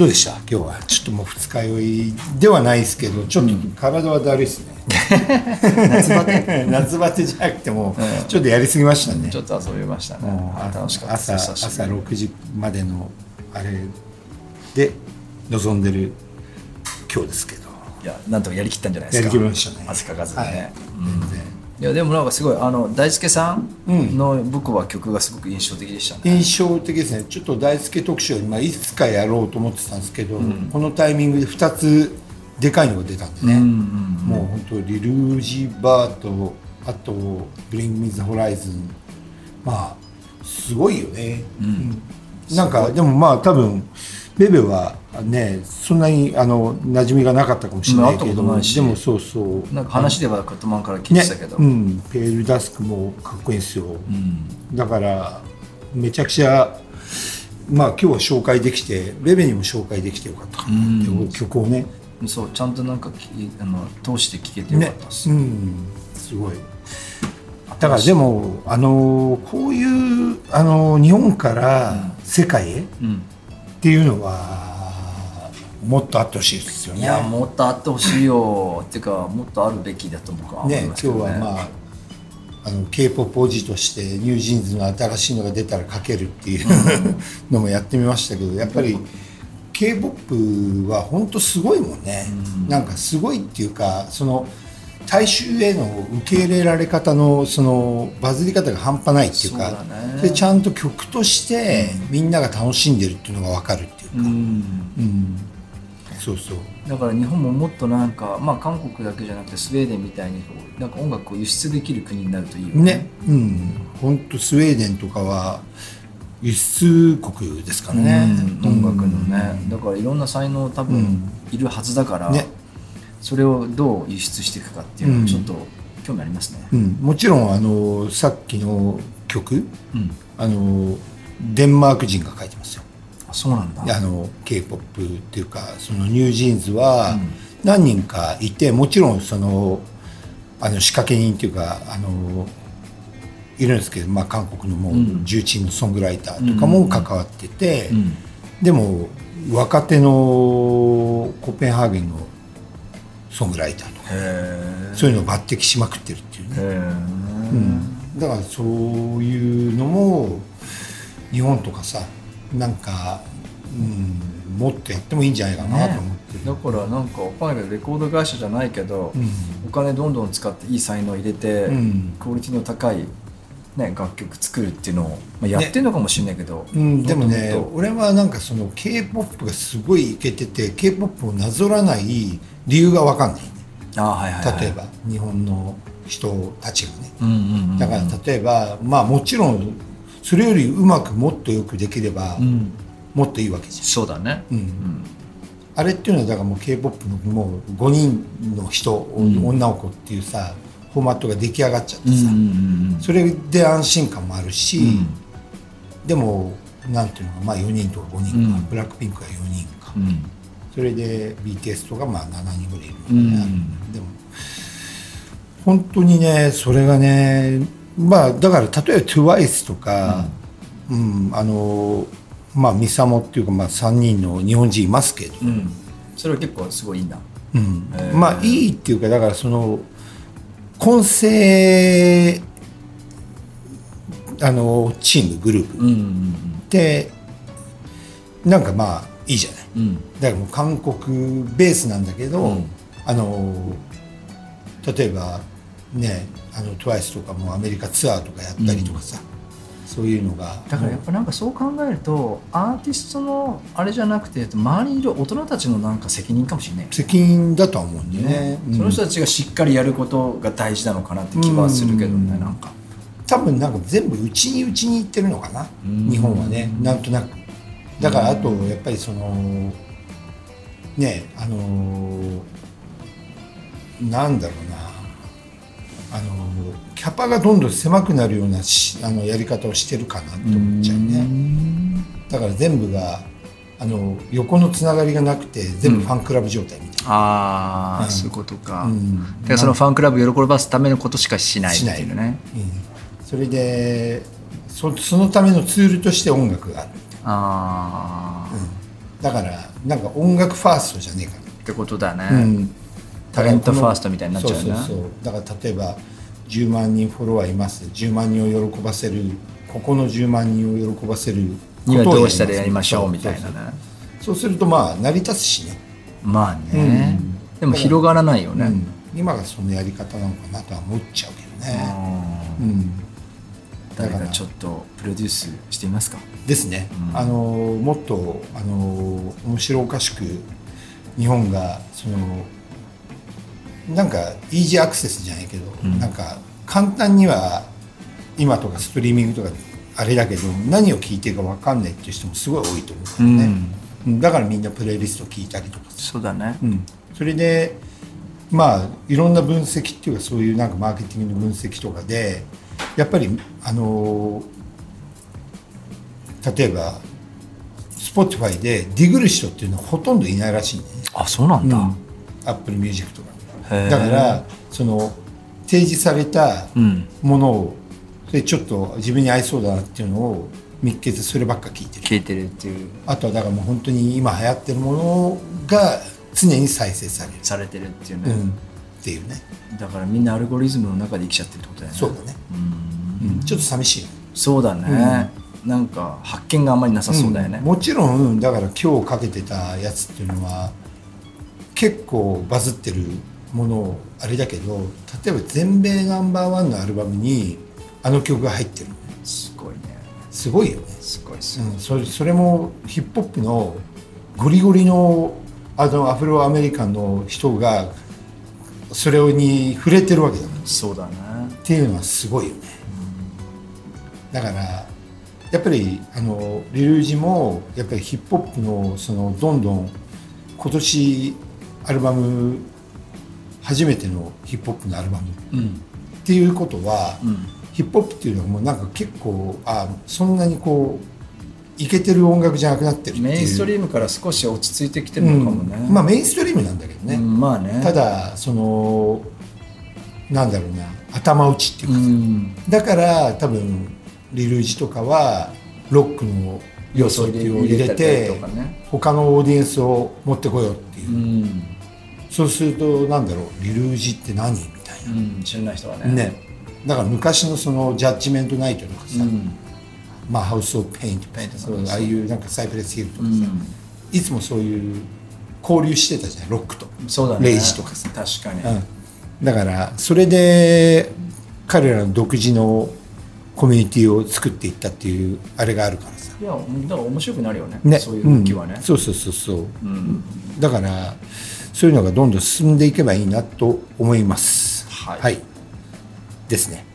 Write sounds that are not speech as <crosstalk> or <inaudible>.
どうでした？今日は。ちょっともう二日酔いではないですけどちょっと体はだるいですね、夏バテ？<laughs> 夏バテじゃなくてもちょっとやりすぎましたね。ちょっと遊びましたね。楽しかった朝朝り。に6時までのあれで臨んでる今日ですけど。いやなんとかやりきったんじゃないですか。やりきりましたね。汗かかずにはい。ね、全然いやでもなんかすごいあの大輔さんうん。の僕は曲がすごく印象的でしたね、印象的ですね。ちょっと大輔特集を、まあ、いつかやろうと思ってたんですけど、このタイミングで2つでかいのが出たんでね、うんうんもう本当リルージバーとあとブリング・ミズ・ホライズン。まあすごいよね、うん。なんかでもまあ多分ベベはねそんなにあの馴染みがなかったかもしれないけどうん会ったことないし。でもそうそう。なんか話ではカットマンから聞いねてたけど、うん、ペールダスクもかっこいいんですよ、だからめちゃくちゃまあ今日は紹介できてベベにも紹介できてよかったかなって、曲をね。そうちゃんとなんかきあの通して聴けてよかったです、うん。すごい。だからでもあのこういうあの日本から世界へっうんていうのはもっとあってほしいですよね。いやもっとあってほしいよ。<laughs> っていうかもっとあるべきだと僕は思いね今日ますけどね。はまああの k p o p おじとしてニュージーンズの新しいのが出たらかけるっていう <laughs> のもやってみましたけどやっぱり k p o p は本当すごいもんね、なんかすごいっていうかその大衆への受け入れられ方のそのバズり方が半端ないっていうかでちゃんと曲としてみんなが楽しんでるっていうのが分かるっていうか、うん。うん。そうそう。だから日本ももっとなんかまあ韓国だけじゃなくてスウェーデンみたいにこうなんか音楽を輸出できる国になるといいよね。ね、うん、本当スウェーデンとかは輸出国ですからね、うん。音楽のね、だからいろんな才能多分いるはずだから、ねそれをどう輸出していくかっていうのはちょっと興味ありますね。うん、もちろんあのさっきの曲うん。あのデンマーク人が書いてますよ。あそうなんだ。あの k p o p っていうかそのニュージーンズは何人かいてもちろんそのあの仕掛け人っていうかあのいるんですけど、まあ、韓国のもううん。重鎮のソングライターとかも関わってて、うん。でも若手のコペンハーゲンのソングライターとか。へそういうのを抜擢しまくってるっていうね。うん、だからそういうのも日本とかさなんか、うん、もっとやってもいいんじゃないかなと思ってる、だからなんかわかんないけどレコード会社じゃないけど、うん。お金どんどん使っていい才能入れて、うん。クオリティの高い、ね、楽曲作るっていうのを、まあ、やってるのかもしれないけど、うん、でもね俺はなんかその k p o p がすごいいけてて k p o p をなぞらない理由が分かんない。ねとあはいはいはい、例えば日本の人たちがね。うんうんうん、だから例えばまあもちろんそれよりうまくもっとよくできればうん、もっといいわけじそうだね、ゃん、うん。あれっていうのはだからもう k p o p のもう5人の人、ん。女の子っていうさフォーマットが出来上がっちゃってさ、うんうんうんそれで安心感もあるし、うん。でもなんていうのかまあ4人とか5人か、うん。ブラックピンクが4人か、うんそれで BTS とかまあ7人ぐらいいるのうん。ね、でも本当にねそれがねまあだから例えば TWICE とか、うん。あのまあミサモっていうかまあ3人の日本人いますけど、うん。それは結構すごいいいんだうん。まあいいっていうかだからその混成あのチームグループうんうんってなんかまあいいじゃないうん。うんだからもう韓国ベースなんだけど、うん。あの例えばねあの TWICE とかもアメリカツアーとかやったりとかさ、そういうのが。だからやっぱなんかそう考えるとアーティストのあれじゃなくて周りにいる大人たちのなんか責任かもしれない。責任だとは思うんだよね。うん。その人たちがしっかりやることが大事なのかなって気はするけどね、うんなんか。多分なんか全部うちにうちに行ってるのかな、うん。日本はね。なんとなくだからあとやっぱりそのねあのなんだろうなあのキャパがどんどん狭くなるようなしあのやり方をしてるかなって思っちゃうね。だから全部があの横のつながりがなくて全部ファンクラブ状態みたいああ、うん。そういうことか、な、うん。だからそのファンクラブを喜ばすためのことしかしないっていうね。うん。それでそそのためのツールとして音楽があるああ、だからなんか音楽ファーストじゃねえかってことだね、な、うん、タレントファーストみたいになっちゃうな。そうだから例えば10万人フォロワーいます。10万人を喜ばせるここの10万人を喜ばせるにはことをどうしたらやりましょうみたいなね。そうするとまあ成り立つしね、まあね、でも広がらないよね、うん。今がそのやり方なのかなとは思っちゃうけどね、うん、誰かちょっとプロデュースしてみますか？ですね、うん。あのもっとあの面白おかしく日本がそのなんかイージーアクセスじゃないけど、うん。なんか簡単には今とかストリーミングとかあれだけど何を聞いてるか分かんないっていう人もすごい多いと思うんだよね、うん。だからみんなプレイリスト聞いたりとか。さそうだね。うん、それでまあいろんな分析っていうかそういうなんかマーケティングの分析とかでやっぱりあの例えば Spotify でディグる人っていうのはほとんどいないらしいね、あそうなんだ、うん、Apple Music とか。だからその提示されたうん。ものをそれちょっと自分に合いそうだなっていうのを見っけてそればっか聞いてる。聞いてるっていう。あとはだからもう本当に今流行ってるものが常に再生される。されてるっていうね、うん、っていうね、だからみんなアルゴリズムの中で生きちゃってるってことだよね。そうだね、うんうん、ちょっと寂しいよ。そうだね、なんか発見があんまりなさそうだよね。ん、もちろんだから今日かけてたやつっていうのは結構バズってるものをあれだけど例えば全米ナンバーワンのアルバムにあの曲が入ってるすごいね。すごいよね、すごいっすうん、それそれもヒップホップのゴリゴリのあのアフロアメリカンの人がそれに触れてるわけだから。そうだね。っていうのはすごいよね、だからやっぱりあのリルージもやっぱりヒップホップのそのどんどん今年アルバム初めてのヒップホップのアルバムっうん。ていうことは、うん。ヒップホップっていうのはもうなんか結構あそんなにこうイケてる音楽じゃなくなってるってメインストリームから少し落ち着いてきてるのかもね、うん。まあメインストリームなんだけどね、うんまあね。ただそのなんだろうな頭打ちっていううかだから多分 Lil Uzi とかはロックの要素っていうのを入れて他のオーディエンスを持ってこようっていう。う、ん、そうするとなんだろう Lil Uzi って何みたいうん、知らない人はね。だから昔のその Judgment Night とかさ、うん。まあ House of Pain とかペイントそうそうそう。ああいうなんか Cypress Hill とかさ、うん。いつもそういう交流してたじゃんロックと、そうだね。レイジとかさ。確かに、うん、だからそれで彼らの独自のコミュニティを作っていったっていうあれがあるからさ。いやだから面白くなるよね。ね。そういう動きはね。うん、そうそうそうそう。うん。だからそういうのがどんどん進んでいけばいいなと思います。はい。ですね